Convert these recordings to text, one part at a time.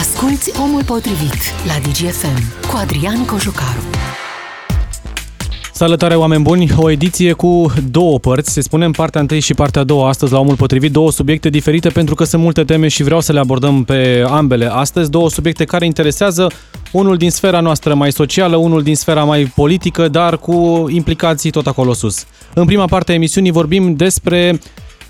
Asculți Omul Potrivit la DGFM cu Adrian Cojucaru. Salutare oameni buni, o ediție cu două părți, se spune în partea întâi și partea a doua astăzi la omul potrivit, două subiecte diferite pentru că sunt multe teme și vreau să le abordăm pe ambele astăzi, două subiecte care interesează unul din sfera noastră mai socială, unul din sfera mai politică, dar cu implicații tot acolo sus. În prima parte a emisiunii vorbim despre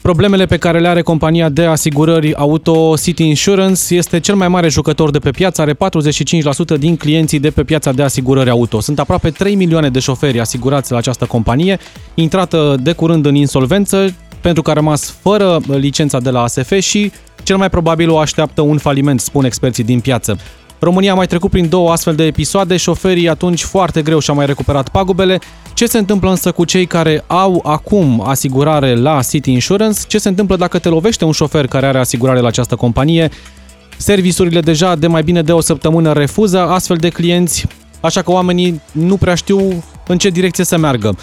problemele pe care le are compania de asigurări auto City Insurance. Este cel mai mare jucător de pe piață, are 45% din clienții de pe piața de asigurări auto. Sunt aproape 3 milioane de șoferi asigurați la această companie, intrată de curând în insolvență, pentru că a rămas fără licența de la ASF și cel mai probabil o așteaptă un faliment, spun experții din piață. România a mai trecut prin două astfel de episoade, șoferii atunci foarte greu și-au mai recuperat pagubele. Ce se întâmplă însă cu cei care au acum asigurare la City Insurance? Ce se întâmplă dacă te lovește un șofer care are asigurare la această companie? Serviciurile deja de mai bine de o săptămână refuză astfel de clienți, așa că oamenii nu prea știu în ce direcție să meargă.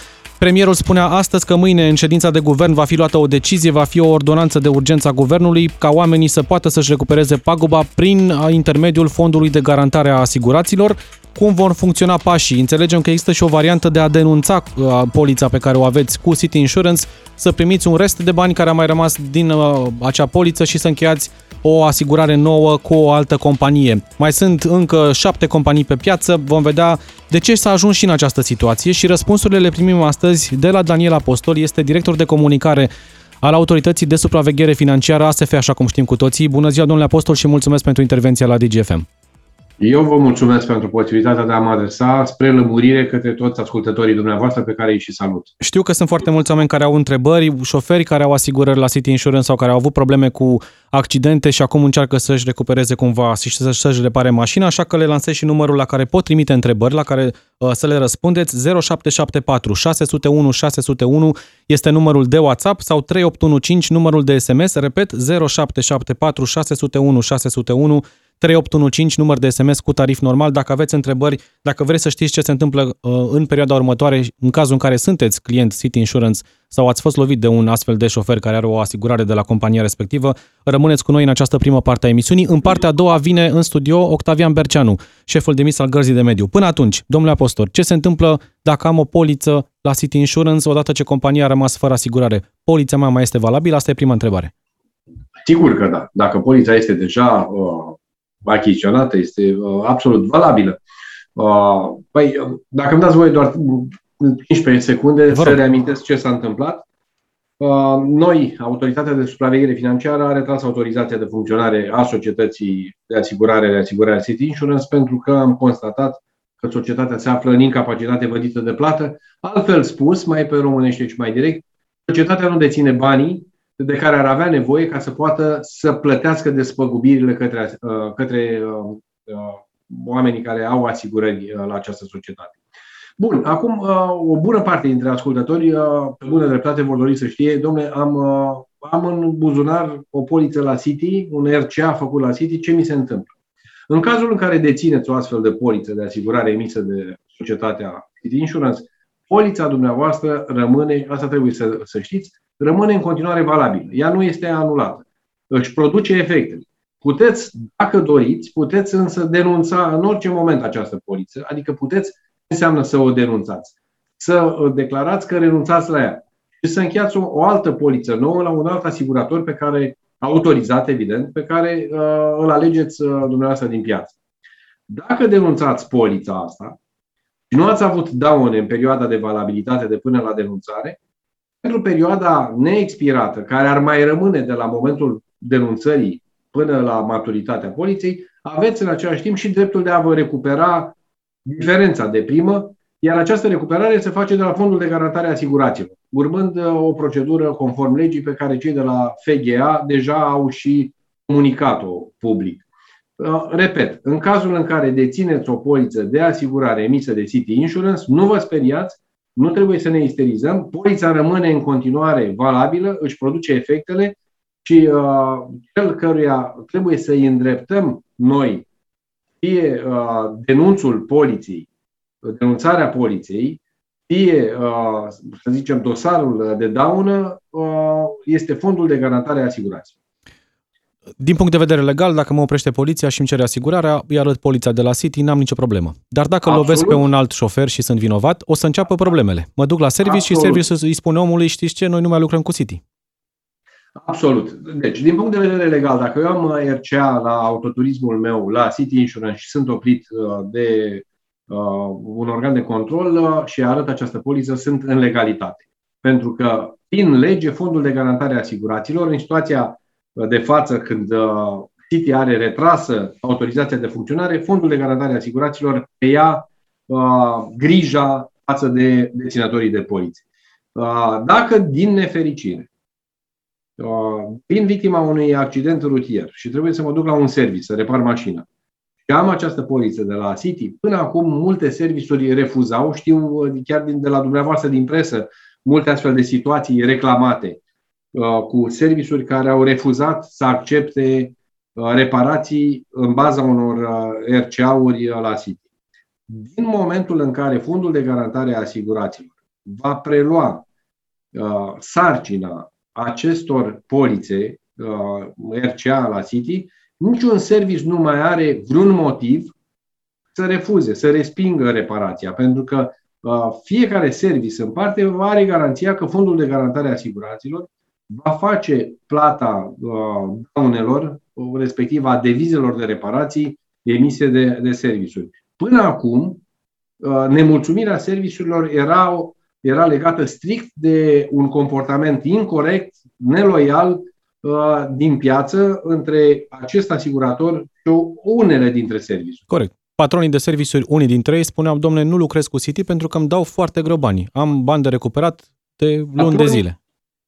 Premierul spunea astăzi că mâine în ședința de guvern va fi luată o decizie, va fi o ordonanță de urgență a guvernului ca oamenii să poată să-și recupereze paguba prin intermediul fondului de garantare a asiguraților. Cum vor funcționa pașii? Înțelegem că există și o variantă de a denunța uh, polița pe care o aveți cu City Insurance, să primiți un rest de bani care a mai rămas din uh, acea poliță și să încheiați o asigurare nouă cu o altă companie. Mai sunt încă șapte companii pe piață, vom vedea de ce s-a ajuns și în această situație și răspunsurile le primim astăzi de la Daniel Apostol, este director de comunicare al Autorității de Supraveghere Financiară ASF, așa cum știm cu toții. Bună ziua, domnule Apostol, și mulțumesc pentru intervenția la DGFM. Eu vă mulțumesc pentru posibilitatea de a mă adresa spre lămurire către toți ascultătorii dumneavoastră pe care îi și salut. Știu că sunt foarte mulți oameni care au întrebări, șoferi care au asigurări la City Insurance sau care au avut probleme cu accidente și acum încearcă să-și recupereze cumva și să-și repare mașina, așa că le lansez și numărul la care pot trimite întrebări, la care uh, să le răspundeți. 0774 601 601 este numărul de WhatsApp sau 3815 numărul de SMS, repet 0774 601 601 3815, număr de SMS cu tarif normal. Dacă aveți întrebări, dacă vreți să știți ce se întâmplă uh, în perioada următoare, în cazul în care sunteți client City Insurance sau ați fost lovit de un astfel de șofer care are o asigurare de la compania respectivă, rămâneți cu noi în această primă parte a emisiunii. În partea a doua vine în studio Octavian Berceanu, șeful de mis al Gărzii de Mediu. Până atunci, domnule Apostol, ce se întâmplă dacă am o poliță la City Insurance odată ce compania a rămas fără asigurare? Polița mea mai este valabilă? Asta e prima întrebare. Sigur că da. Dacă polița este deja uh, achiziționată, este uh, absolut valabilă. Uh, păi, dacă îmi dați voie doar 15 secunde Vă să reamintesc ce s-a întâmplat. Uh, noi, Autoritatea de Supraveghere Financiară, a retras autorizația de funcționare a societății de asigurare de asigurare City Insurance pentru că am constatat că societatea se află în incapacitate vădită de plată. Altfel spus, mai pe românește și mai direct, societatea nu deține banii de care ar avea nevoie ca să poată să plătească despăgubirile către, uh, către uh, uh, oamenii care au asigurări la această societate. Bun, acum o bună parte dintre ascultători, pe bună dreptate, vor dori să știe, domnule, am, am în buzunar o poliță la City, un RCA făcut la City, ce mi se întâmplă? În cazul în care dețineți o astfel de poliță de asigurare emisă de societatea City Insurance, polița dumneavoastră rămâne, asta trebuie să, să știți, rămâne în continuare valabilă. Ea nu este anulată. Își produce efectele. Puteți, dacă doriți, puteți însă denunța în orice moment această poliță, adică puteți, înseamnă să o denunțați, să declarați că renunțați la ea și să încheiați o, o altă poliță nouă la un alt asigurator pe care, autorizat evident, pe care uh, îl alegeți uh, dumneavoastră din piață. Dacă denunțați polița asta și nu ați avut daune în perioada de valabilitate de până la denunțare, pentru perioada neexpirată, care ar mai rămâne de la momentul denunțării până la maturitatea poliției, aveți în același timp și dreptul de a vă recupera diferența de primă, iar această recuperare se face de la Fondul de Garantare a Asigurațiilor, urmând uh, o procedură conform legii pe care cei de la FGA deja au și comunicat-o public. Uh, repet, în cazul în care dețineți o poliță de asigurare emisă de City Insurance, nu vă speriați, nu trebuie să ne isterizăm, polița rămâne în continuare valabilă, își produce efectele și uh, cel căruia trebuie să îi îndreptăm noi fie uh, denunțul poliției, denunțarea poliției, fie, uh, să zicem, dosarul de daună, uh, este fondul de garantare a asigurației. Din punct de vedere legal, dacă mă oprește poliția și îmi cere asigurarea, îi arăt poliția de la City, n-am nicio problemă. Dar dacă Absolut. lovesc pe un alt șofer și sunt vinovat, o să înceapă problemele. Mă duc la service Absolut. și serviciul îi spune omului, știți ce, noi nu mai lucrăm cu City. Absolut. Deci, din punct de vedere legal, dacă eu am RCA la autoturismul meu, la City Insurance și sunt oprit uh, de uh, un organ de control uh, și arăt această poliță, sunt în legalitate. Pentru că, prin lege, Fondul de Garantare a Asiguraților, în situația de față, când City are retrasă autorizația de funcționare, Fondul de Garantare a Asiguraților preia uh, grija față de deținătorii de poliție. Uh, dacă, din nefericire, fiind victima unui accident rutier și trebuie să mă duc la un serviciu să repar mașina și am această poliță de la City, până acum multe serviciuri refuzau, știu chiar din, de la dumneavoastră din presă, multe astfel de situații reclamate uh, cu serviciuri care au refuzat să accepte uh, reparații în baza unor uh, RCA-uri la City. Din momentul în care Fondul de Garantare a Asigurațiilor va prelua sarcina acestor polițe uh, RCA la City, niciun serviciu nu mai are vreun motiv să refuze, să respingă reparația, pentru că uh, fiecare serviciu în parte va are garanția că fondul de garantare a asiguraților va face plata uh, daunelor, respectiv a devizelor de reparații emise de, de serviciuri. Până acum, uh, nemulțumirea serviciurilor era era legată strict de un comportament incorrect, neloial uh, din piață între acest asigurator și unele dintre servicii. Corect. Patronii de serviciuri, unii dintre ei spuneau, domnule, nu lucrez cu City pentru că îmi dau foarte greu banii. Am bani de recuperat de luni patronii, de zile.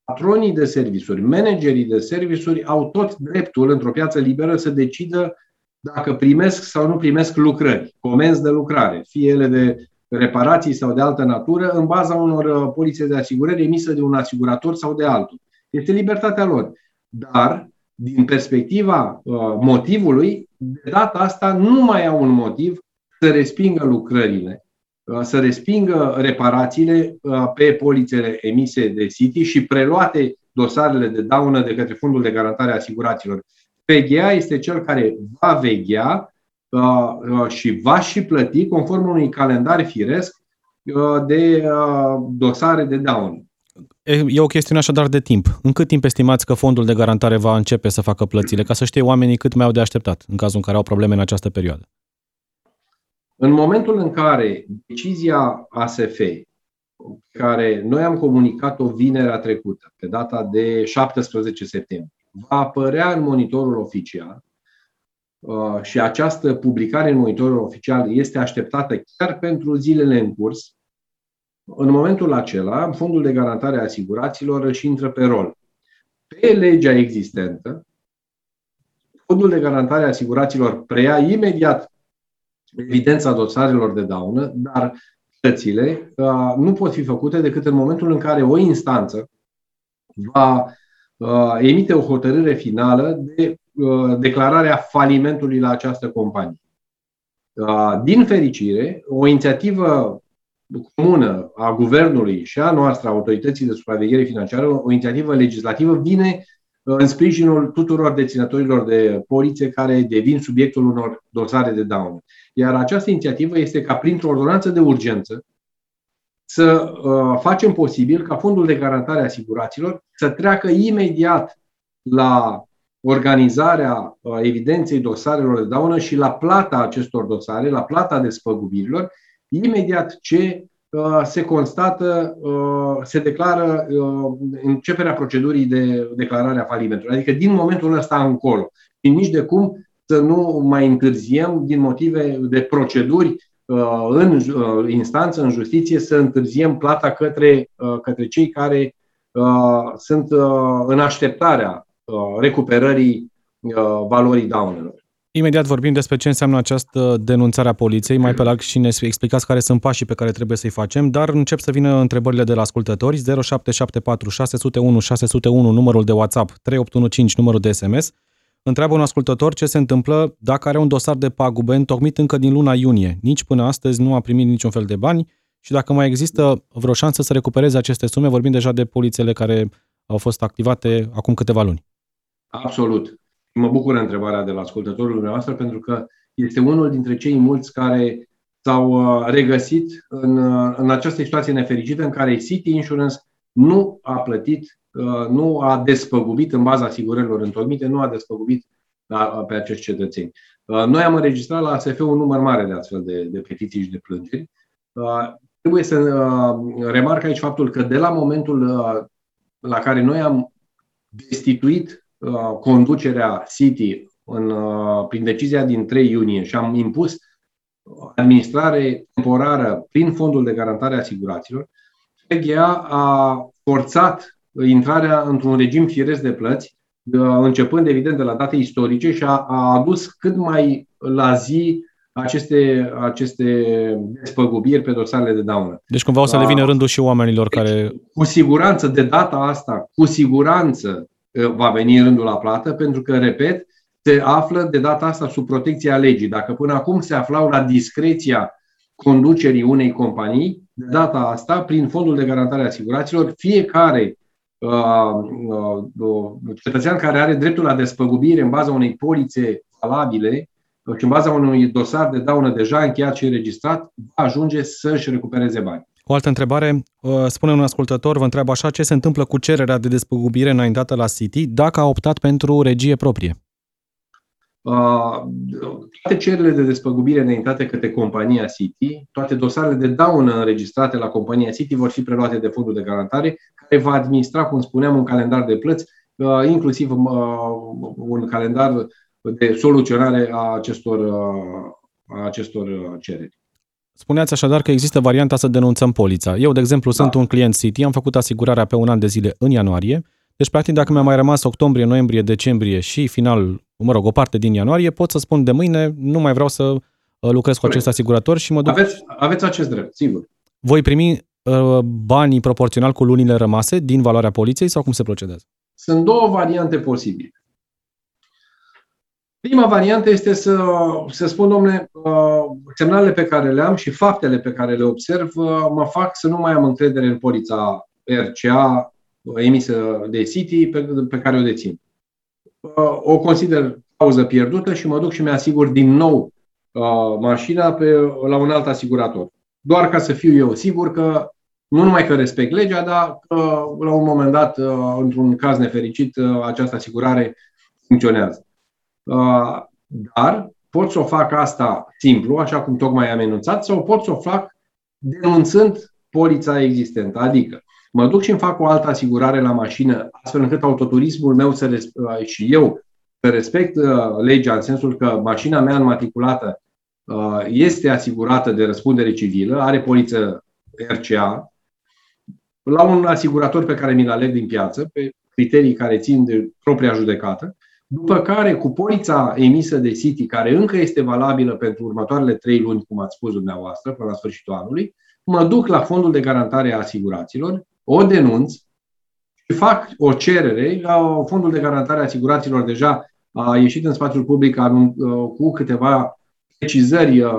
Patronii de serviciuri, managerii de serviciuri au tot dreptul într-o piață liberă să decidă dacă primesc sau nu primesc lucrări, comenzi de lucrare, fie ele de reparații sau de altă natură în baza unor uh, polițe de asigurări emise de un asigurator sau de altul. Este libertatea lor. Dar, din perspectiva uh, motivului, de data asta nu mai au un motiv să respingă lucrările, uh, să respingă reparațiile pe polițele emise de City și preluate dosarele de daună de către Fondul de Garantare a Asigurațiilor. PGA este cel care va veghea Uh, uh, și va și plăti conform unui calendar firesc uh, de dosare de daune. E o chestiune așadar de timp. În cât timp estimați că fondul de garantare va începe să facă plățile, ca să știe oamenii cât mai au de așteptat în cazul în care au probleme în această perioadă? În momentul în care decizia ASF, care noi am comunicat-o vinerea trecută, pe data de 17 septembrie, va apărea în monitorul oficial, Uh, și această publicare în monitorul oficial este așteptată chiar pentru zilele în curs, în momentul acela, Fondul de Garantare a Asiguraților își intră pe rol. Pe legea existentă, Fondul de Garantare a Asiguraților preia imediat evidența dosarelor de daună, dar plățile uh, nu pot fi făcute decât în momentul în care o instanță va uh, emite o hotărâre finală de Uh, declararea falimentului la această companie. Uh, din fericire, o inițiativă comună a guvernului și a noastră, a autorității de supraveghere financiară, o inițiativă legislativă, vine uh, în sprijinul tuturor deținătorilor de poliție care devin subiectul unor dosare de daună. Iar această inițiativă este ca printr-o ordonanță de urgență să facem posibil ca fondul de garantare a asiguraților să treacă imediat la organizarea uh, evidenței dosarelor de daună și la plata acestor dosare, la plata despăgubirilor, imediat ce uh, se constată, uh, se declară începerea procedurii de declarare a falimentului. Adică din momentul ăsta încolo. Și nici de cum să nu mai întârziem din motive de proceduri în instanță, în justiție, să întârziem plata către, către cei care sunt în așteptarea Uh, recuperării uh, valorii daunelor. Imediat vorbim despre ce înseamnă această denunțare a poliției, mai pe larg și ne explicați care sunt pașii pe care trebuie să-i facem, dar încep să vină întrebările de la ascultători, 0774 601 601 numărul de WhatsApp, 3815 numărul de SMS. Întreabă un ascultător ce se întâmplă dacă are un dosar de pagube întocmit încă din luna iunie. Nici până astăzi nu a primit niciun fel de bani și dacă mai există vreo șansă să recupereze aceste sume, vorbim deja de polițele care au fost activate acum câteva luni. Absolut. Mă bucură întrebarea de la ascultătorul dumneavoastră pentru că este unul dintre cei mulți care s-au uh, regăsit în, uh, în această situație nefericită în care City Insurance nu a plătit, uh, nu a despăgubit în baza asigurărilor întocmite, nu a despăgubit pe acești cetățeni. Noi am înregistrat la ASF un număr mare de astfel de, de petiții și de plângeri. Trebuie să remarc aici faptul că de la momentul la care noi am destituit conducerea City în, prin decizia din 3 iunie și am impus administrare temporară prin fondul de garantare a asiguraților, FGA a forțat intrarea într-un regim firesc de plăți, începând evident de la date istorice și a, a adus cât mai la zi aceste, aceste despăgubiri pe dosarele de daună. Deci cumva o să le vină rândul și oamenilor deci, care... Cu siguranță, de data asta, cu siguranță va veni rândul la plată, pentru că, repet, se află de data asta sub protecția legii. Dacă până acum se aflau la discreția conducerii unei companii, de data asta, prin fondul de garantare a asiguraților, fiecare uh, uh, cetățean care are dreptul la despăgubire în baza unei polițe valabile și în baza unui dosar de daună deja încheiat și înregistrat, va ajunge să-și recupereze bani. O altă întrebare, uh, spune un ascultător, vă întreabă așa, ce se întâmplă cu cererea de despăgubire înaintată la City dacă a optat pentru regie proprie? Uh, toate cererile de despăgubire înaintate către compania City, toate dosarele de daună înregistrate la compania City vor fi preluate de fondul de garantare, care va administra, cum spuneam, un calendar de plăți, uh, inclusiv uh, un calendar de soluționare a acestor, a acestor cereri. Spuneați așadar că există varianta să denunțăm polița. Eu, de exemplu, da. sunt un client City, am făcut asigurarea pe un an de zile în ianuarie, deci, practic, dacă mi-a mai rămas octombrie, noiembrie, decembrie și final, mă rog, o parte din ianuarie, pot să spun de mâine, nu mai vreau să uh, lucrez cu acest asigurator și mă duc... Aveți, aveți acest drept, sigur. Voi primi uh, banii proporțional cu lunile rămase din valoarea poliției sau cum se procedează? Sunt două variante posibile. Prima variantă este să, să spun, domnule, uh, semnalele pe care le am și faptele pe care le observ uh, mă fac să nu mai am încredere în polița RCA emisă de City pe, pe care o dețin. Uh, o consider pauză pierdută și mă duc și mi-asigur din nou uh, mașina pe, la un alt asigurator. Doar ca să fiu eu sigur că nu numai că respect legea, dar că la un moment dat, uh, într-un caz nefericit, această asigurare funcționează. Dar pot să o fac asta simplu, așa cum tocmai am enunțat, sau pot să o fac denunțând polița existentă. Adică mă duc și îmi fac o altă asigurare la mașină, astfel încât autoturismul meu să uh, și eu să respect uh, legea în sensul că mașina mea înmatriculată uh, este asigurată de răspundere civilă, are poliță RCA, la un asigurator pe care mi-l aleg din piață, pe criterii care țin de propria judecată, după care, cu polița emisă de City, care încă este valabilă pentru următoarele trei luni, cum ați spus dumneavoastră, până la sfârșitul anului, mă duc la fondul de garantare a asiguraților o denunț și fac o cerere la Fondul de Garantare a Asiguraților deja a ieșit în spațiul public uh, cu câteva precizări uh,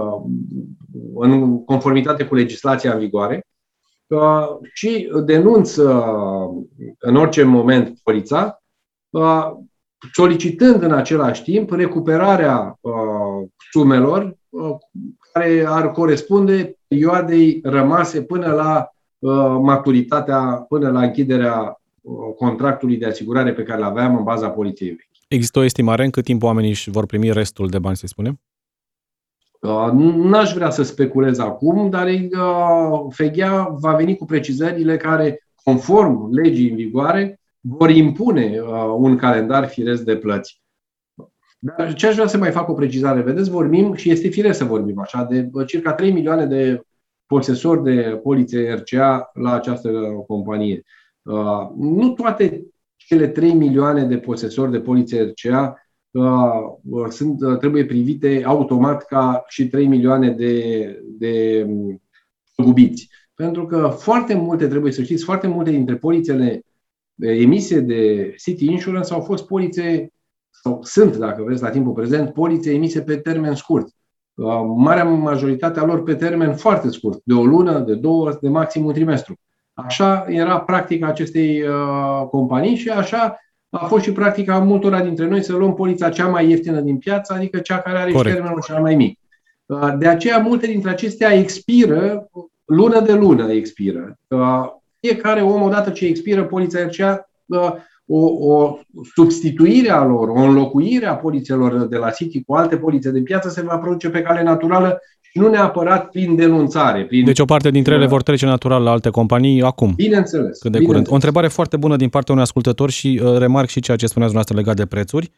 în conformitate cu legislația în vigoare. Uh, și denunț în orice moment polița, solicitând în același timp recuperarea sumelor care ar corespunde perioadei rămase până la Uh, maturitatea până la închiderea uh, contractului de asigurare pe care îl aveam în baza poliției vechi. Există o estimare în cât timp oamenii își vor primi restul de bani, să spunem? Uh, n-aș vrea să speculez acum, dar FEGHEA va veni cu precizările care, conform legii în vigoare, vor impune un calendar firesc de plăți. Dar ce aș vrea să mai fac o precizare? Vedeți, vorbim și este firesc să vorbim așa, de circa 3 milioane de posesor de polițe RCA la această companie. Uh, nu toate cele 3 milioane de posesori de polițe RCA uh, sunt, uh, trebuie privite automat ca și 3 milioane de, de um, gubiți. Pentru că foarte multe, trebuie să știți, foarte multe dintre polițele emise de City Insurance au fost polițe, sau sunt, dacă vreți, la timpul prezent, polițe emise pe termen scurt marea majoritate a lor pe termen foarte scurt, de o lună, de două, de maxim un trimestru. Așa era practica acestei uh, companii și așa a fost și practica multora dintre noi să luăm polița cea mai ieftină din piață, adică cea care are Corect. și termenul cel mai mic. Uh, de aceea, multe dintre acestea expiră, lună de lună expiră. Uh, fiecare om, odată ce expiră polița RCA, uh, o, o substituire a lor, o înlocuire a polițelor de la City cu alte polițe de piață se va produce pe cale naturală și nu neapărat prin denunțare. Prin... Deci o parte dintre ele vor trece natural la alte companii acum. Bineînțeles. Cât de curând. O întrebare foarte bună din partea unui ascultător și uh, remarc și ceea ce spuneați dumneavoastră legat de prețuri.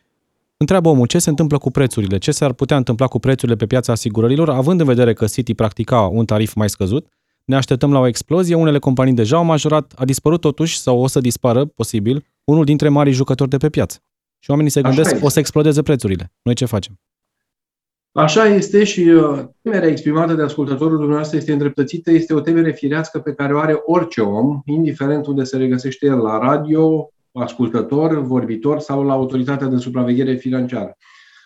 Întreabă omul ce se întâmplă cu prețurile, ce s-ar putea întâmpla cu prețurile pe piața asigurărilor, având în vedere că City practica un tarif mai scăzut, ne așteptăm la o explozie, unele companii deja au majorat, a dispărut totuși sau o să dispară, posibil, unul dintre marii jucători de pe piață. Și oamenii se gândesc, o să explodeze prețurile. Noi ce facem? Așa este și uh, temerea exprimată de ascultătorul dumneavoastră este îndreptățită, este o temere firească pe care o are orice om, indiferent unde se regăsește el, la radio, ascultător, vorbitor sau la autoritatea de supraveghere financiară.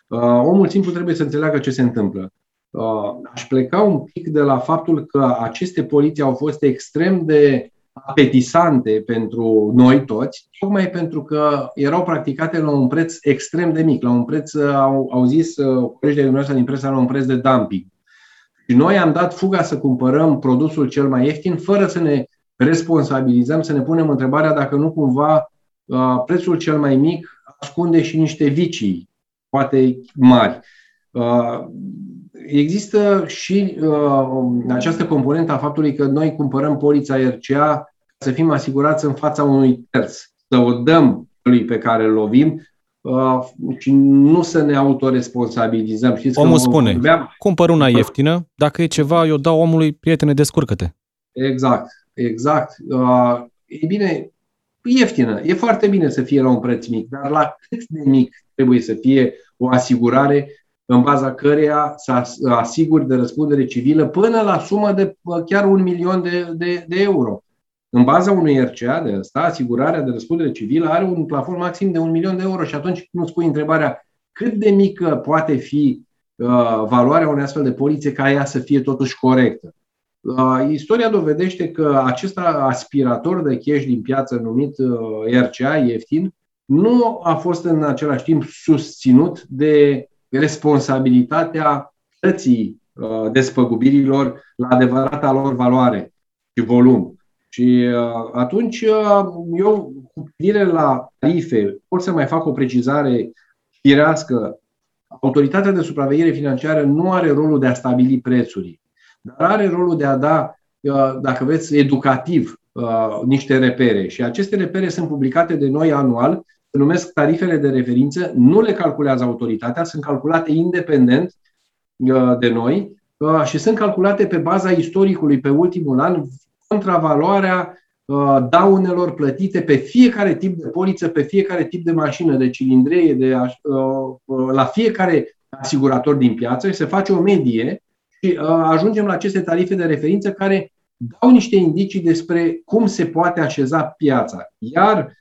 Uh, omul simplu trebuie să înțeleagă ce se întâmplă. Uh, aș pleca un pic de la faptul că aceste poliții au fost extrem de apetisante pentru noi toți, tocmai pentru că erau practicate la un preț extrem de mic, la un preț, au, au zis colegii de dumneavoastră din presă, la un preț de dumping. Și noi am dat fuga să cumpărăm produsul cel mai ieftin, fără să ne responsabilizăm, să ne punem întrebarea dacă nu cumva uh, prețul cel mai mic ascunde și niște vicii, poate mari. Uh, există și uh, această componentă a faptului că noi cumpărăm polița RCA să fim asigurați în fața unui terț, să o dăm lui pe care îl lovim uh, și nu să ne autoresponsabilizăm. Știți Omul spune, vorbeam... cumpăr una ieftină, dacă e ceva, eu dau omului, prietene, descurcă-te. Exact, exact. Uh, e bine, ieftină. E foarte bine să fie la un preț mic, dar la cât de mic trebuie să fie o asigurare în baza căreia să asiguri de răspundere civilă până la sumă de chiar un milion de, de, de euro. În baza unui RCA de ăsta, asigurarea de răspundere civilă are un plafon maxim de un milion de euro și atunci nu spui întrebarea cât de mică poate fi uh, valoarea unei astfel de poliție ca ea să fie totuși corectă. Uh, istoria dovedește că acest aspirator de cash din piață numit uh, RCA ieftin nu a fost în același timp susținut de responsabilitatea plății uh, despăgubirilor la adevărata lor valoare și volum. Și uh, atunci uh, eu, cu privire la tarife, pot să mai fac o precizare firească. Autoritatea de supraveghere financiară nu are rolul de a stabili prețuri, dar are rolul de a da, dacă vreți, educativ niște repere. Și aceste repere sunt publicate de noi anual se numesc tarifele de referință, nu le calculează autoritatea, sunt calculate independent uh, de noi uh, și sunt calculate pe baza istoricului pe ultimul an, contravaloarea uh, daunelor plătite pe fiecare tip de poliță, pe fiecare tip de mașină, de cilindreie, de, la fiecare asigurator din piață și se face o medie și ajungem la aceste tarife de referință care dau niște indicii despre cum se poate așeza piața. Iar Uh,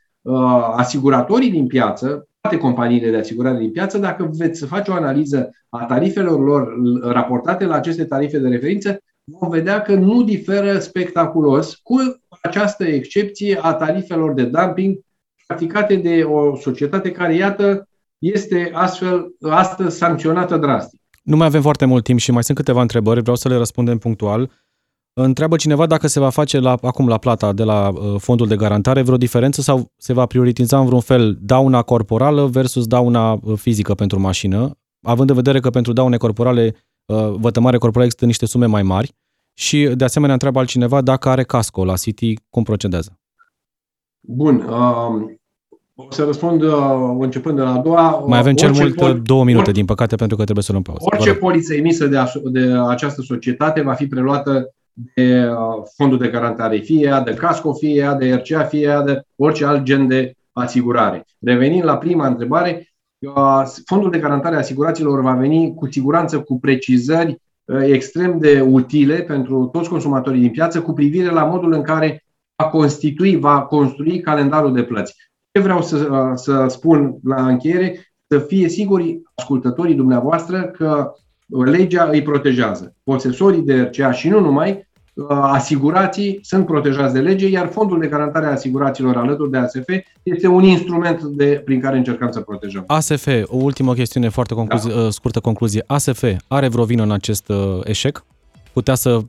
asiguratorii din piață, toate companiile de asigurare din piață, dacă veți face o analiză a tarifelor lor raportate la aceste tarife de referință, vom vedea că nu diferă spectaculos, cu această excepție a tarifelor de dumping practicate de o societate care, iată, este astfel astăzi sancționată drastic. Nu mai avem foarte mult timp și mai sunt câteva întrebări, vreau să le răspundem punctual. Întreabă cineva dacă se va face la, acum la plata de la uh, fondul de garantare vreo diferență sau se va prioritiza în vreun fel dauna corporală versus dauna uh, fizică pentru mașină, având în vedere că pentru daune corporale, uh, vătămare corporală există niște sume mai mari și de asemenea întreabă altcineva dacă are casco la City, cum procedează? Bun. Uh, o să răspund uh, începând de la a doua. Mai avem cel mult pol- două minute, or, din păcate, pentru că trebuie să luăm pauză. Orice poliță emisă de, a, de această societate va fi preluată de uh, fondul de garantare, fie ea de casco, fie ea de RCA, fie ea de orice alt gen de asigurare. Revenind la prima întrebare, uh, fondul de garantare a asigurațiilor va veni cu siguranță cu precizări uh, extrem de utile pentru toți consumatorii din piață cu privire la modul în care va constitui, va construi calendarul de plăți. Ce vreau să, să spun la încheiere? Să fie siguri ascultătorii dumneavoastră că legea îi protejează. Posesorii de RCA și nu numai asigurații sunt protejați de lege, iar fondul de garantare a asigurațiilor alături de ASF este un instrument de, prin care încercăm să protejăm. ASF, o ultimă chestiune foarte concluzi, da. scurtă concluzie. ASF are vreo vină în acest eșec? Putea să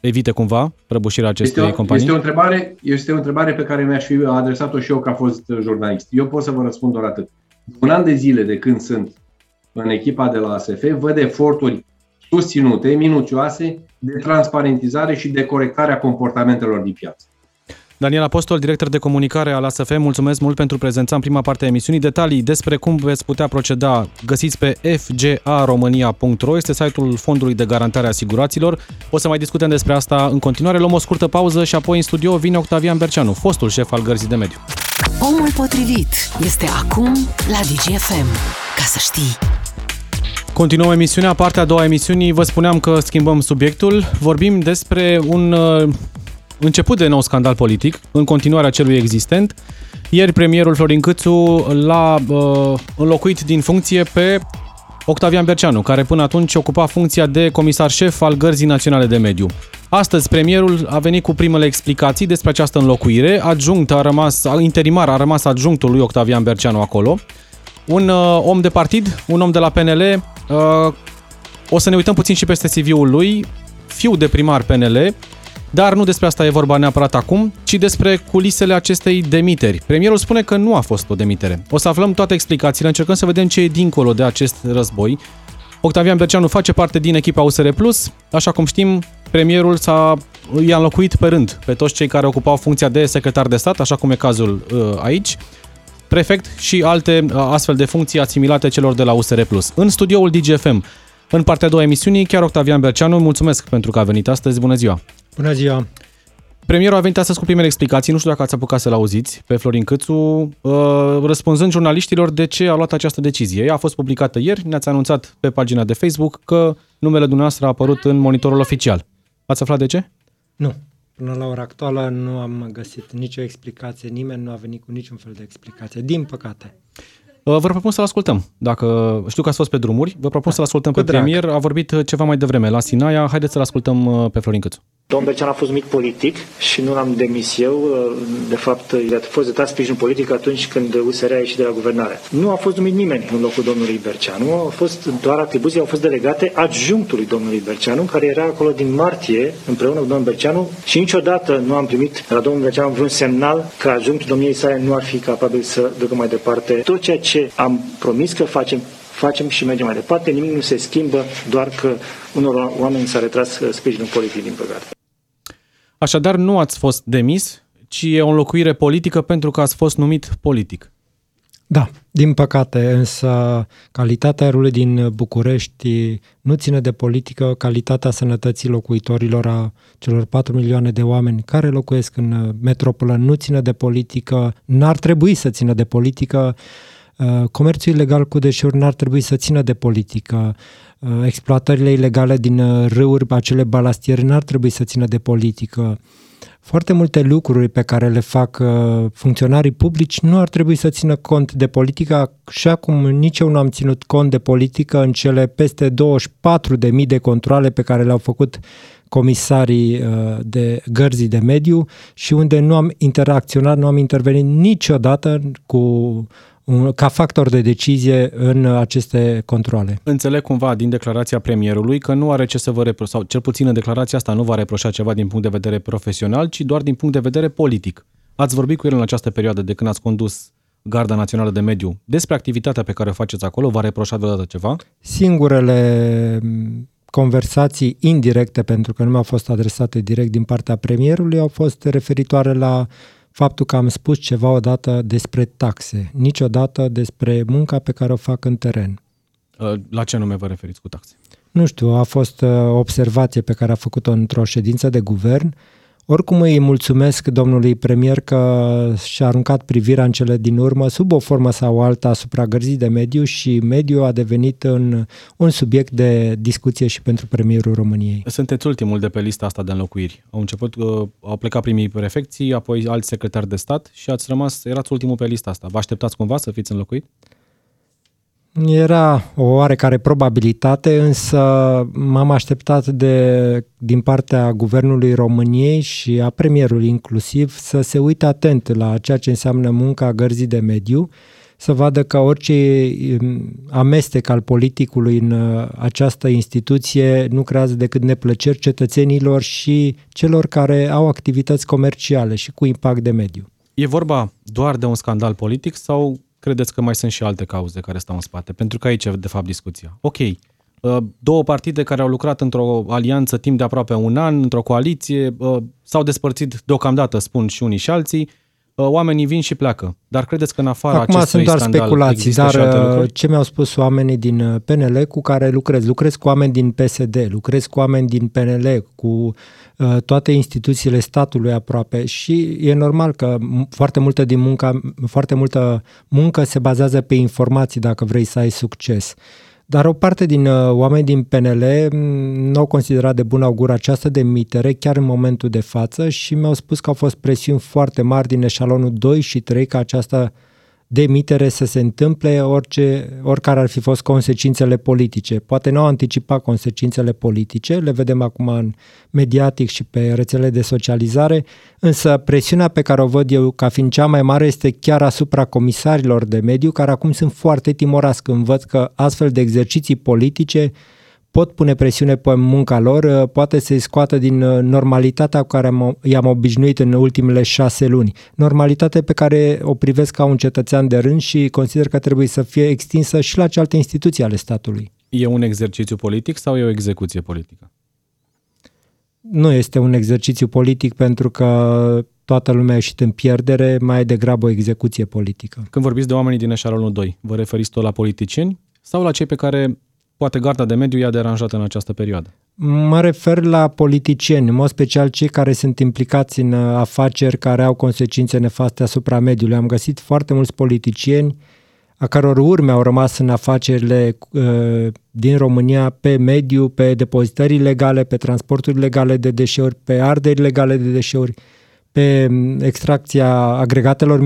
evite cumva prăbușirea acestei este o, companii? Este o, întrebare, este o întrebare pe care mi-aș fi adresat-o și eu ca fost jurnalist. Eu pot să vă răspund doar atât. Un an de zile de când sunt în echipa de la ASF, văd eforturi susținute, minuțioase, de transparentizare și de corectare a comportamentelor din piață. Daniel Apostol, director de comunicare al ASF, mulțumesc mult pentru prezența în prima parte a emisiunii. Detalii despre cum veți putea proceda găsiți pe fgaromania.ro, este site-ul Fondului de Garantare a Asiguraților. O să mai discutăm despre asta în continuare. Luăm o scurtă pauză și apoi în studio vine Octavian Berceanu, fostul șef al Gărzii de Mediu. Omul potrivit este acum la DGFM. Ca să știi. Continuăm emisiunea, partea a doua a emisiunii. Vă spuneam că schimbăm subiectul. Vorbim despre un uh, început de nou scandal politic, în continuarea celui existent. Ieri premierul Florin Câțu l-a uh, înlocuit din funcție pe Octavian Berceanu, care până atunci ocupa funcția de comisar șef al Gărzii Naționale de Mediu. Astăzi, premierul a venit cu primele explicații despre această înlocuire. Adjunct a rămas, interimar a rămas adjunctul lui Octavian Berceanu acolo. Un uh, om de partid, un om de la PNL. Uh, o să ne uităm puțin și peste CV-ul lui. Fiu de primar PNL, dar nu despre asta e vorba neapărat acum, ci despre culisele acestei demiteri. Premierul spune că nu a fost o demitere. O să aflăm toate explicațiile, încercăm să vedem ce e dincolo de acest război. Octavian Berceanu face parte din echipa USR+, așa cum știm, premierul s-a, i-a înlocuit pe rând pe toți cei care ocupau funcția de secretar de stat, așa cum e cazul uh, aici, prefect și alte uh, astfel de funcții asimilate celor de la USR+. În studioul DGFM, în partea a doua emisiunii, chiar Octavian Berceanu, mulțumesc pentru că a venit astăzi, bună ziua! Bună ziua! Premierul a venit astăzi cu primele explicații, nu știu dacă ați apucat să-l auziți, pe Florin Câțu, uh, răspunzând jurnaliștilor de ce a luat această decizie. Ea a fost publicată ieri, ne-ați anunțat pe pagina de Facebook că numele dumneavoastră a apărut în monitorul oficial. Ați aflat de ce? Nu. Până la ora actuală nu am găsit nicio explicație, nimeni nu a venit cu niciun fel de explicație, din păcate. Uh, vă propun să-l ascultăm. Dacă știu că ați fost pe drumuri, vă propun da, să-l ascultăm pe drag. premier. A vorbit ceva mai devreme la Sinaia. Haideți să-l ascultăm uh, pe Florin Câțu. Domnul Bercean a fost numit politic și nu l-am demis eu. De fapt, i-a fost dat sprijin politic atunci când USR a ieșit de la guvernare. Nu a fost numit nimeni în locul domnului Berceanu. Au fost doar atribuții, au fost delegate adjunctului domnului Berceanu, care era acolo din martie împreună cu domnul Berceanu și niciodată nu am primit de la domnul Berceanu vreun semnal că adjunctul domniei sale nu ar fi capabil să ducă mai departe tot ceea ce am promis că facem facem și mergem mai departe, nimic nu se schimbă, doar că unor oameni s-a retras sprijinul politic, din păcate. Așadar, nu ați fost demis, ci e o înlocuire politică pentru că ați fost numit politic. Da, din păcate, însă calitatea aerului din București nu ține de politică, calitatea sănătății locuitorilor a celor 4 milioane de oameni care locuiesc în metropolă nu ține de politică, n-ar trebui să țină de politică. Uh, comerțul ilegal cu deșeuri n-ar trebui să țină de politică. Uh, exploatările ilegale din uh, râuri, acele balastiere, n-ar trebui să țină de politică. Foarte multe lucruri pe care le fac funcționarii publici nu ar trebui să țină cont de politică, și acum nici eu nu am ținut cont de politică în cele peste 24.000 de controle pe care le-au făcut comisarii de gărzii de mediu și unde nu am interacționat, nu am intervenit niciodată cu ca factor de decizie în aceste controle. Înțeleg cumva din declarația premierului că nu are ce să vă reproșa, sau cel puțin în declarația asta nu va reproșa ceva din punct de vedere profesional, ci doar din punct de vedere politic. Ați vorbit cu el în această perioadă de când ați condus Garda Națională de Mediu despre activitatea pe care o faceți acolo? V-a reproșat vreodată ceva? Singurele conversații indirecte, pentru că nu mi-au fost adresate direct din partea premierului, au fost referitoare la faptul că am spus ceva odată despre taxe, niciodată despre munca pe care o fac în teren. Uh, la ce nume vă referiți cu taxe? Nu știu, a fost uh, o observație pe care a făcut-o într-o ședință de guvern oricum îi mulțumesc domnului premier că și-a aruncat privirea în cele din urmă sub o formă sau alta asupra gărzii de mediu și mediu a devenit un, un subiect de discuție și pentru premierul României. Sunteți ultimul de pe lista asta de înlocuiri. Au început, uh, au plecat primii prefecții, apoi alți secretari de stat și ați rămas, erați ultimul pe lista asta. Vă așteptați cumva să fiți înlocuit? Era o oarecare probabilitate, însă m-am așteptat de, din partea Guvernului României și a premierului inclusiv să se uite atent la ceea ce înseamnă munca gărzii de mediu, să vadă că orice um, amestec al politicului în uh, această instituție nu creează decât neplăceri cetățenilor și celor care au activități comerciale și cu impact de mediu. E vorba doar de un scandal politic sau credeți că mai sunt și alte cauze care stau în spate? Pentru că aici e de fapt discuția. Ok, uh, două partide care au lucrat într-o alianță timp de aproape un an, într-o coaliție, uh, s-au despărțit deocamdată, spun și unii și alții, uh, oamenii vin și pleacă. Dar credeți că în afara Acum acestui sunt doar scandal speculații, dar și alte lucruri? ce mi-au spus oamenii din PNL cu care lucrez? Lucrez cu oameni din PSD, lucrez cu oameni din PNL, cu Uh, toate instituțiile statului aproape și e normal că foarte multă din munca, foarte multă muncă se bazează pe informații dacă vrei să ai succes. Dar o parte din uh, oameni din PNL nu au considerat de bun augur această demitere chiar în momentul de față și mi-au spus că au fost presiuni foarte mari din eșalonul 2 și 3 ca această demitere să se întâmple orice, oricare ar fi fost consecințele politice. Poate nu au anticipat consecințele politice, le vedem acum în mediatic și pe rețele de socializare, însă presiunea pe care o văd eu ca fiind cea mai mare este chiar asupra comisarilor de mediu, care acum sunt foarte timorați când văd că astfel de exerciții politice pot pune presiune pe munca lor, uh, poate să-i scoată din uh, normalitatea cu care i-am obișnuit în ultimele șase luni. Normalitate pe care o privesc ca un cetățean de rând și consider că trebuie să fie extinsă și la cealaltă instituții ale statului. E un exercițiu politic sau e o execuție politică? Nu este un exercițiu politic pentru că toată lumea a ieșit în pierdere, mai degrabă o execuție politică. Când vorbiți de oamenii din eșalonul 2, vă referiți tot la politicieni sau la cei pe care poate garda de mediu i-a deranjat în această perioadă? Mă refer la politicieni, în mod special cei care sunt implicați în uh, afaceri care au consecințe nefaste asupra mediului. Am găsit foarte mulți politicieni a căror urme au rămas în afacerile uh, din România pe mediu, pe depozitări legale, pe transporturi legale de deșeuri, pe arderi legale de deșeuri, pe um, extracția agregatelor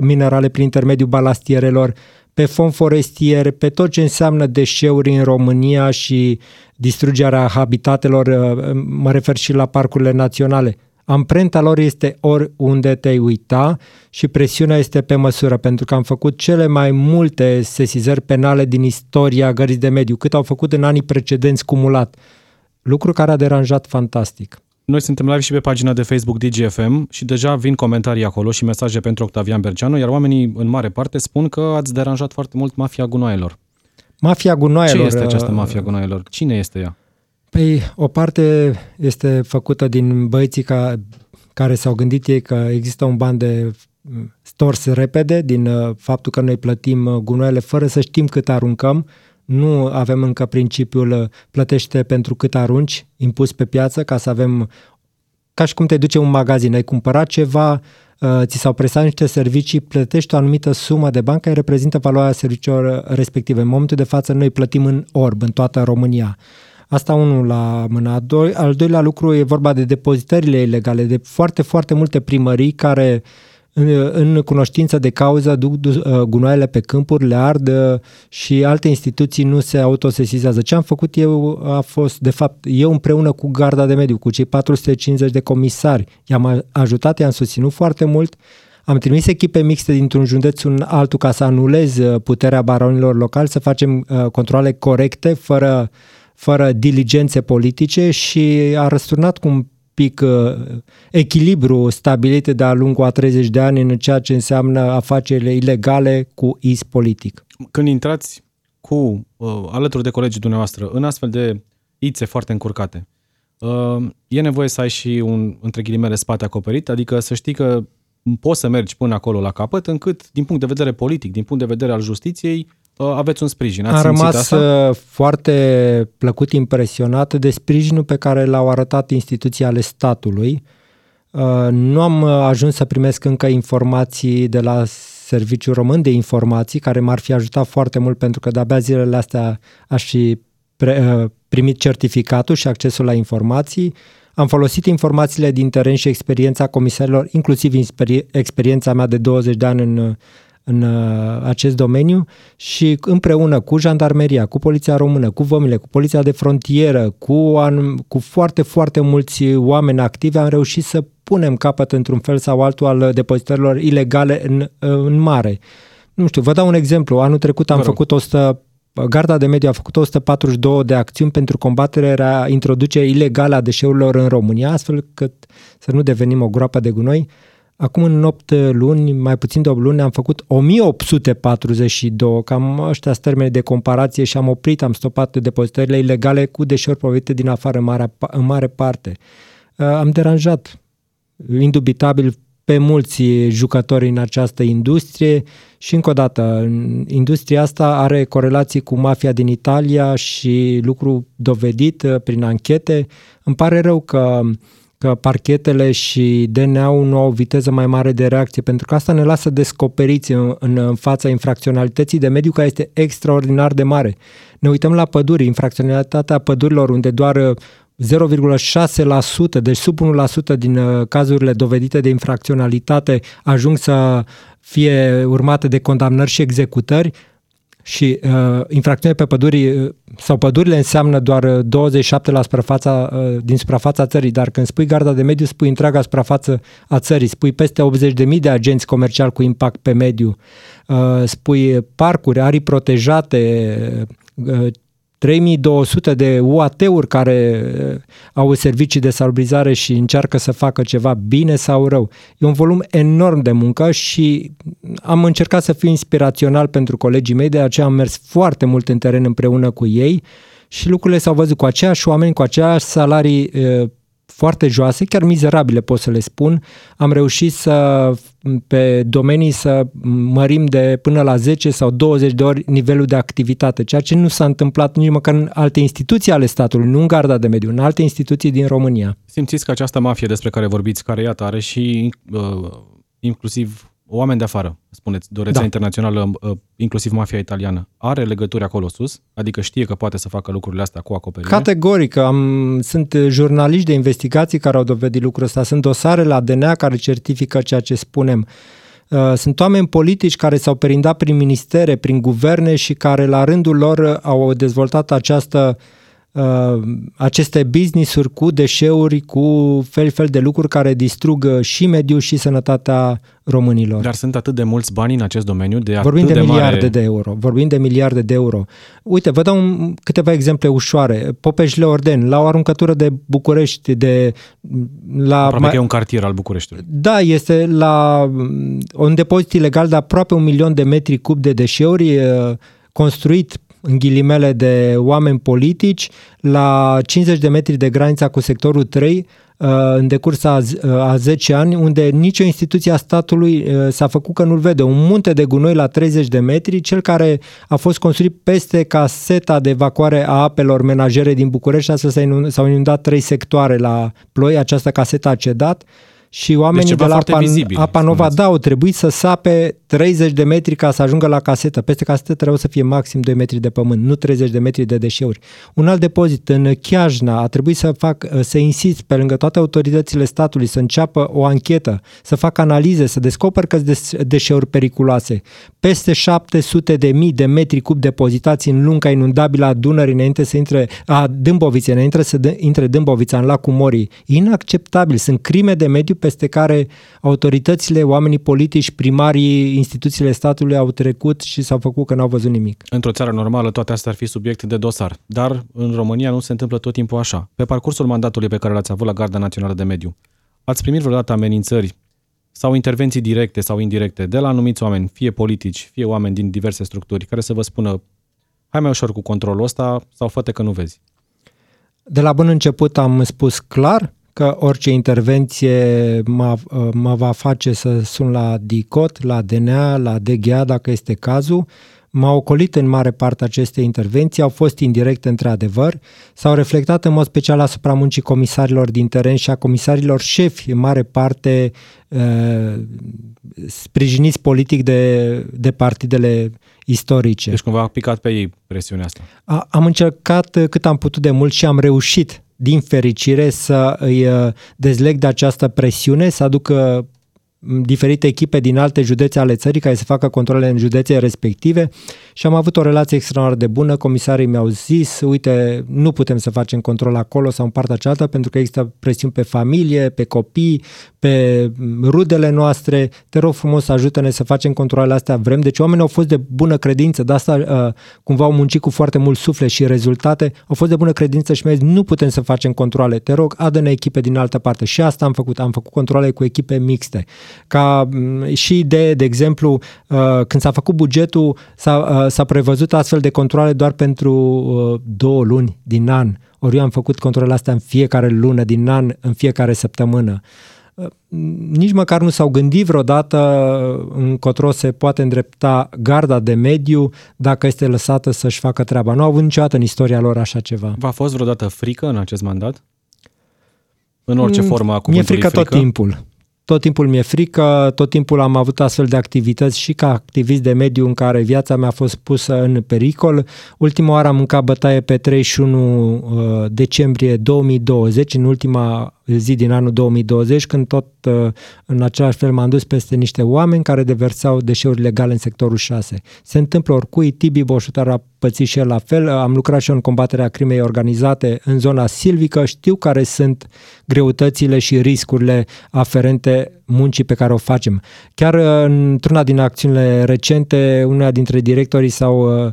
minerale prin intermediul balastierelor, pe fond forestier, pe tot ce înseamnă deșeuri în România și distrugerea habitatelor, uh, mă refer și la parcurile naționale. Amprenta lor este oriunde te uita și presiunea este pe măsură, pentru că am făcut cele mai multe sesizări penale din istoria gării de mediu, cât au făcut în anii precedenți cumulat. Lucru care a deranjat fantastic. Noi suntem live și pe pagina de Facebook DGFM și deja vin comentarii acolo și mesaje pentru Octavian Berceanu, iar oamenii în mare parte spun că ați deranjat foarte mult mafia gunoaielor. Mafia gunoaielor... Ce este această uh, mafia gunoaielor? Cine este ea? Păi, o parte este făcută din băieții ca, care s-au gândit ei că există un ban de stors repede din uh, faptul că noi plătim uh, gunoaiele fără să știm cât aruncăm nu avem încă principiul uh, plătește pentru cât arunci, impus pe piață, ca să avem, ca și cum te duce un magazin, ai cumpărat ceva, uh, ți s-au prestat niște servicii, plătești o anumită sumă de bani care reprezintă valoarea serviciilor respective. În momentul de față noi plătim în orb, în toată România. Asta unul la mână. Al doilea lucru e vorba de depozitările ilegale, de foarte, foarte multe primării care uh, în, în cunoștință de cauză duc uh, gunoaiele pe câmpuri, le ard uh, și alte instituții nu se autosesizează. Ce am făcut eu a fost, de fapt, eu împreună cu Garda de Mediu, cu cei 450 de comisari, i-am ajutat, i-am susținut foarte mult, am trimis echipe mixte dintr-un județ un altul ca să anulez uh, puterea baronilor locali, să facem uh, controle corecte, fără, fără diligențe politice și a răsturnat cum pic uh, echilibru stabilit de-a lungul a 30 de ani în ceea ce înseamnă afacerile ilegale cu is politic. Când intrați cu, uh, alături de colegii dumneavoastră, în astfel de ițe foarte încurcate, uh, e nevoie să ai și un, între ghilimele, spate acoperit, adică să știi că poți să mergi până acolo la capăt, încât, din punct de vedere politic, din punct de vedere al justiției, Uh, aveți un sprijin. Ați Am rămas asta? Uh, foarte plăcut impresionat de sprijinul pe care l-au arătat instituții ale statului. Uh, nu am ajuns să primesc încă informații de la Serviciul Român de Informații, care m-ar fi ajutat foarte mult pentru că de-abia zilele astea aș fi primit certificatul și accesul la informații. Am folosit informațiile din teren și experiența comisarilor, inclusiv experiența mea de 20 de ani în în uh, acest domeniu și împreună cu jandarmeria, cu poliția română, cu vămile, cu poliția de frontieră, cu, an, cu foarte, foarte mulți oameni activi am reușit să punem capăt într-un fel sau altul al depozitărilor ilegale în, în mare. Nu știu, vă dau un exemplu. Anul trecut am făcut 100 Garda de Mediu a făcut 142 de acțiuni pentru combaterea introducerii ilegale a deșeurilor în România, astfel că să nu devenim o groapă de gunoi. Acum în 8 luni, mai puțin de 8 luni, am făcut 1842, cam ăștia sunt termeni de comparație și am oprit, am stopat depozitările ilegale cu deșeuri provenite din afară în mare, în mare parte. Uh, am deranjat indubitabil pe mulți jucători în această industrie și încă o dată, industria asta are corelații cu mafia din Italia și lucru dovedit uh, prin anchete. Îmi pare rău că că parchetele și DNA-ul nu au viteză mai mare de reacție, pentru că asta ne lasă descoperiți în, în fața infracționalității de mediu care este extraordinar de mare. Ne uităm la păduri, infracționalitatea pădurilor unde doar 0,6%, deci sub 1% din uh, cazurile dovedite de infracționalitate ajung să fie urmate de condamnări și executări și uh, infracțiunile pe păduri uh, sau pădurile înseamnă doar 27 uh, la suprafața, uh, din suprafața țării, dar când spui garda de mediu, spui întreaga suprafață a țării, spui peste 80.000 de agenți comerciali cu impact pe mediu, uh, spui parcuri, arii protejate, uh, 3200 de UAT-uri care uh, au servicii de salubrizare și încearcă să facă ceva bine sau rău. E un volum enorm de muncă și am încercat să fiu inspirațional pentru colegii mei, de aceea am mers foarte mult în teren împreună cu ei și lucrurile s-au văzut cu aceiași oameni, cu aceiași salarii uh, foarte joase, chiar mizerabile pot să le spun. Am reușit să pe domenii să mărim de până la 10 sau 20 de ori nivelul de activitate, ceea ce nu s-a întâmplat nici măcar în alte instituții ale statului, nu în Garda de Mediu, în alte instituții din România. Simțiți că această mafie despre care vorbiți, care iată are și uh, inclusiv oameni de afară, spuneți, de o rețea da. internațională, uh, inclusiv mafia italiană, are legături acolo sus? Adică știe că poate să facă lucrurile astea cu acoperire? Categoric. Am, sunt jurnaliști de investigații care au dovedit lucrul ăsta. Sunt dosare la DNA care certifică ceea ce spunem. Uh, sunt oameni politici care s-au perindat prin ministere, prin guverne și care la rândul lor au dezvoltat această uh, uh, aceste business-uri cu deșeuri, cu fel fel de lucruri care distrug uh, și mediul și sănătatea românilor. Dar sunt atât de mulți bani în acest domeniu, de Vorbim de, de miliarde mare... de euro. Vorbim de miliarde de euro. Uite, vă dau un, câteva exemple ușoare. Popeșle Orden, la o aruncătură de București, de la Aproape mai... că e un cartier al Bucureștiului. Da, este la un depozit ilegal de aproape un milion de metri cub de deșeuri uh, construit în ghilimele de oameni politici la 50 de metri de granița cu sectorul 3 uh, în decurs a, uh, a 10 ani, unde nicio instituție a statului uh, s-a făcut că nu-l vede. Un munte de gunoi la 30 de metri, cel care a fost construit peste caseta de evacuare a apelor menajere din București, astfel s-au inundat trei sectoare la ploi, această casetă a cedat și oamenii deci de la Apa, vizibil, Apa Nova, da, au trebuit să sape 30 de metri ca să ajungă la casetă. Peste casetă trebuie să fie maxim 2 metri de pământ, nu 30 de metri de deșeuri. Un alt depozit în Chiajna a trebuit să fac, să insist pe lângă toate autoritățile statului să înceapă o anchetă, să facă analize, să descoperă că sunt deșeuri periculoase. Peste 700 de mii de metri cub depozitați în lunga inundabilă a Dunării înainte să intre, a Dâmboviței, înainte să intre Dâmbovița în lacul Morii. Inacceptabil. Sunt crime de mediu peste care autoritățile, oamenii politici, primarii, instituțiile statului au trecut și s-au făcut că n-au văzut nimic. Într-o țară normală toate astea ar fi subiecte de dosar, dar în România nu se întâmplă tot timpul așa. Pe parcursul mandatului pe care l-ați avut la Garda Națională de Mediu, ați primit vreodată amenințări sau intervenții directe sau indirecte de la anumiți oameni, fie politici, fie oameni din diverse structuri, care să vă spună hai mai ușor cu controlul ăsta sau fă că nu vezi? De la bun început am spus clar că orice intervenție mă, mă va face să sun la DICOT, la DNA, la DGA dacă este cazul. M-au ocolit în mare parte aceste intervenții, au fost indirecte într-adevăr, s-au reflectat în mod special asupra muncii comisarilor din teren și a comisarilor șefi, în mare parte uh, sprijiniți politic de, de partidele istorice. Deci cumva a picat pe ei presiunea asta. A, am încercat cât am putut de mult și am reușit din fericire, să îi uh, dezleg de această presiune, să aducă diferite echipe din alte județe ale țării care să facă controle în județe respective și am avut o relație extraordinar de bună. Comisarii mi-au zis, uite, nu putem să facem control acolo sau în partea cealaltă pentru că există presiuni pe familie, pe copii, pe rudele noastre. Te rog frumos, ajută-ne să facem controlele astea. Vrem. Deci oamenii au fost de bună credință, de asta uh, cumva au muncit cu foarte mult suflet și rezultate. Au fost de bună credință și mi-au zis, nu putem să facem controle. Te rog, adă-ne echipe din altă parte. Și asta am făcut. Am făcut controle cu echipe mixte. Ca mm, și idee, de exemplu, uh, când s-a făcut bugetul, s-a, uh, s-a prevăzut astfel de controle doar pentru uh, două luni din an. Ori eu am făcut controlele astea în fiecare lună din an, în fiecare săptămână nici măcar nu s-au gândit vreodată încotro se poate îndrepta garda de mediu dacă este lăsată să-și facă treaba. Nu au avut niciodată în istoria lor așa ceva. V-a fost vreodată frică în acest mandat? În orice mm, formă a Mi-e frică, frică tot timpul. Tot timpul mi-e frică, tot timpul am avut astfel de activități și ca activist de mediu în care viața mea a fost pusă în pericol. Ultima oară am mâncat bătaie pe 31 uh, decembrie 2020, în ultima zi din anul 2020, când tot uh, în același fel m-am dus peste niște oameni care deversau deșeuri legale în sectorul 6. Se întâmplă oricui, Tibi Boșutar a pățit și el la fel, am lucrat și eu în combaterea crimei organizate în zona silvică, știu care sunt greutățile și riscurile aferente muncii pe care o facem. Chiar uh, într-una din acțiunile recente, una dintre directorii s-au uh, uh,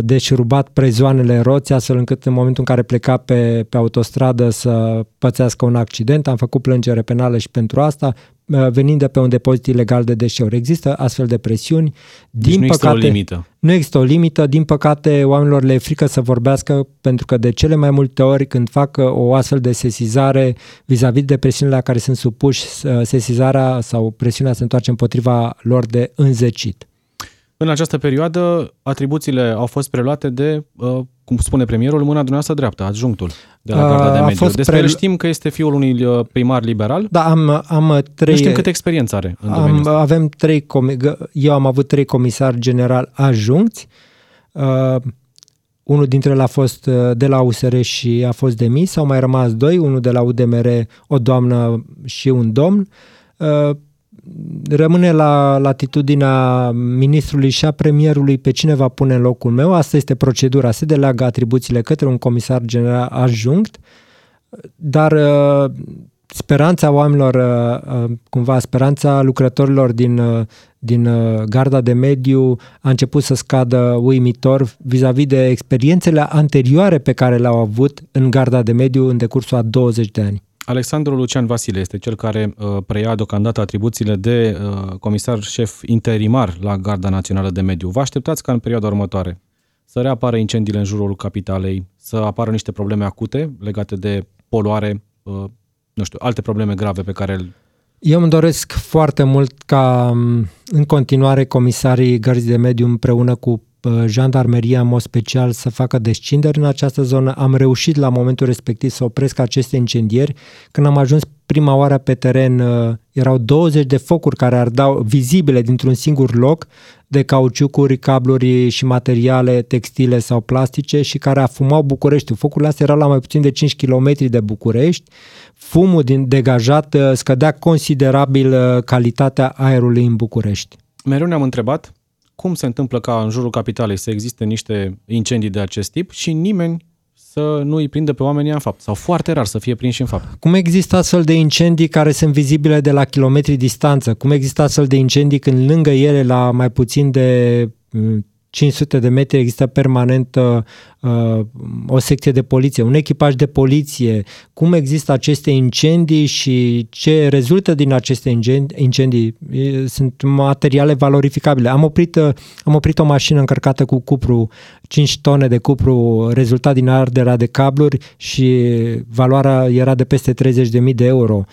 deșurubat prezoanele roți, astfel încât în momentul în care pleca pe, pe autostradă să pățească un accident, am făcut plângere penală și pentru asta, Uh, venind de pe un depozit ilegal de deșeuri. Există astfel de presiuni. Deci din nu păcate, există o limită. Nu există o limită. Din păcate, oamenilor le e frică să vorbească pentru că de cele mai multe ori când fac uh, o astfel de sesizare vis-a-vis de presiunile la care sunt supuși, uh, sesizarea sau presiunea se întoarce împotriva lor de înzecit. În această perioadă, atribuțiile au fost preluate de, uh, cum spune premierul, mâna dumneavoastră dreaptă, adjunctul de la Garda de Mediu. Despre el știm că este fiul unui uh, primar liberal. Da, am, am trei... Nu știm câte experiență are în am, Avem trei, eu am avut trei comisari general ajunți. Uh, unul dintre ele a fost uh, de la USR și a fost demis, au mai rămas doi, unul de la UDMR, o doamnă și un domn. Uh, rămâne la latitudinea ministrului și a premierului pe cine va pune în locul meu. Asta este procedura. Se deleagă atribuțiile către un comisar general adjunct, dar uh, speranța oamenilor, uh, uh, cumva speranța lucrătorilor din, din garda de mediu a început să scadă uimitor vis-a-vis de experiențele anterioare pe care le-au avut în garda de mediu în decursul a 20 de ani. Alexandru Lucian Vasile este cel care uh, preia deocamdată atribuțiile de uh, comisar șef interimar la Garda Națională de Mediu. Vă așteptați ca în perioada următoare să reapară incendiile în jurul capitalei, să apară niște probleme acute legate de poluare, uh, nu știu, alte probleme grave pe care eu îmi doresc foarte mult ca um, în continuare comisarii gărzii de mediu împreună cu jandarmeria în mod special să facă descinderi în această zonă. Am reușit la momentul respectiv să opresc aceste incendieri. Când am ajuns prima oară pe teren, uh, erau 20 de focuri care ardau vizibile dintr-un singur loc, de cauciucuri, cabluri și materiale textile sau plastice și care afumau București. Focurile astea erau la mai puțin de 5 km de București. Fumul din degajat uh, scădea considerabil uh, calitatea aerului în București. Mereu ne-am întrebat cum se întâmplă ca în jurul capitalei să existe niște incendii de acest tip și nimeni să nu îi prindă pe oamenii în fapt, sau foarte rar să fie prinși în fapt. Cum există astfel de incendii care sunt vizibile de la kilometri distanță? Cum există astfel de incendii când lângă ele, la mai puțin de 500 de metri există permanent uh, uh, o secție de poliție, un echipaj de poliție, cum există aceste incendii și ce rezultă din aceste incendii. Sunt materiale valorificabile. Am oprit, uh, am oprit o mașină încărcată cu cupru, 5 tone de cupru rezultat din arderea de cabluri și valoarea era de peste 30.000 de euro. Uh,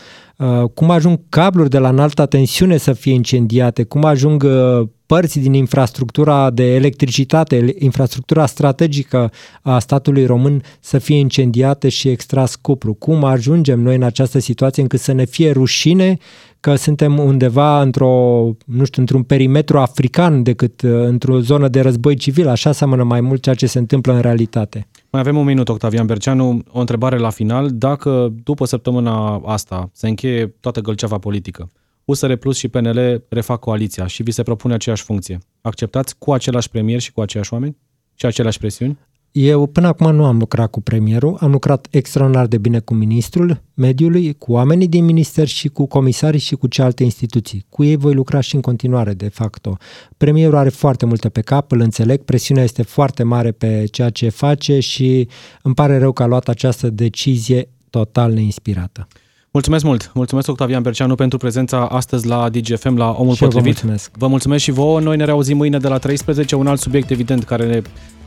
cum ajung cabluri de la înaltă tensiune să fie incendiate, cum ajung uh, părți din infrastructura de electricitate, infrastructura strategică a statului român să fie incendiate și extras cupru. Cum ajungem noi în această situație încât să ne fie rușine că suntem undeva într-o, nu știu, într-un perimetru african decât uh, într-o zonă de război civil. Așa seamănă mai mult ceea ce se întâmplă în realitate. Mai avem un minut, Octavian Berceanu. O întrebare la final. Dacă după săptămâna asta se încheie toată gălceava politică, USR Plus și PNL refac coaliția și vi se propune aceeași funcție. Acceptați cu același premier și cu aceiași oameni? Și aceleași presiuni? Eu până acum nu am lucrat cu premierul, am lucrat extraordinar de bine cu ministrul mediului, cu oamenii din minister și cu comisarii și cu cealaltă instituții. Cu ei voi lucra și în continuare, de facto. Premierul are foarte multe pe cap, îl înțeleg, presiunea este foarte mare pe ceea ce face și îmi pare rău că a luat această decizie total neinspirată. Mulțumesc mult! Mulțumesc Octavian Berceanu pentru prezența astăzi la DGFM la Omul și Potrivit. Vă mulțumesc. vă mulțumesc și vouă. Noi ne reauzim mâine de la 13, un alt subiect evident care ne,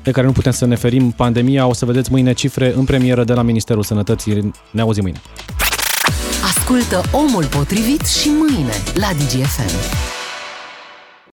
de care nu putem să ne ferim, pandemia. O să vedeți mâine cifre în premieră de la Ministerul Sănătății. Ne auzim mâine. Ascultă Omul Potrivit și mâine la DGFM.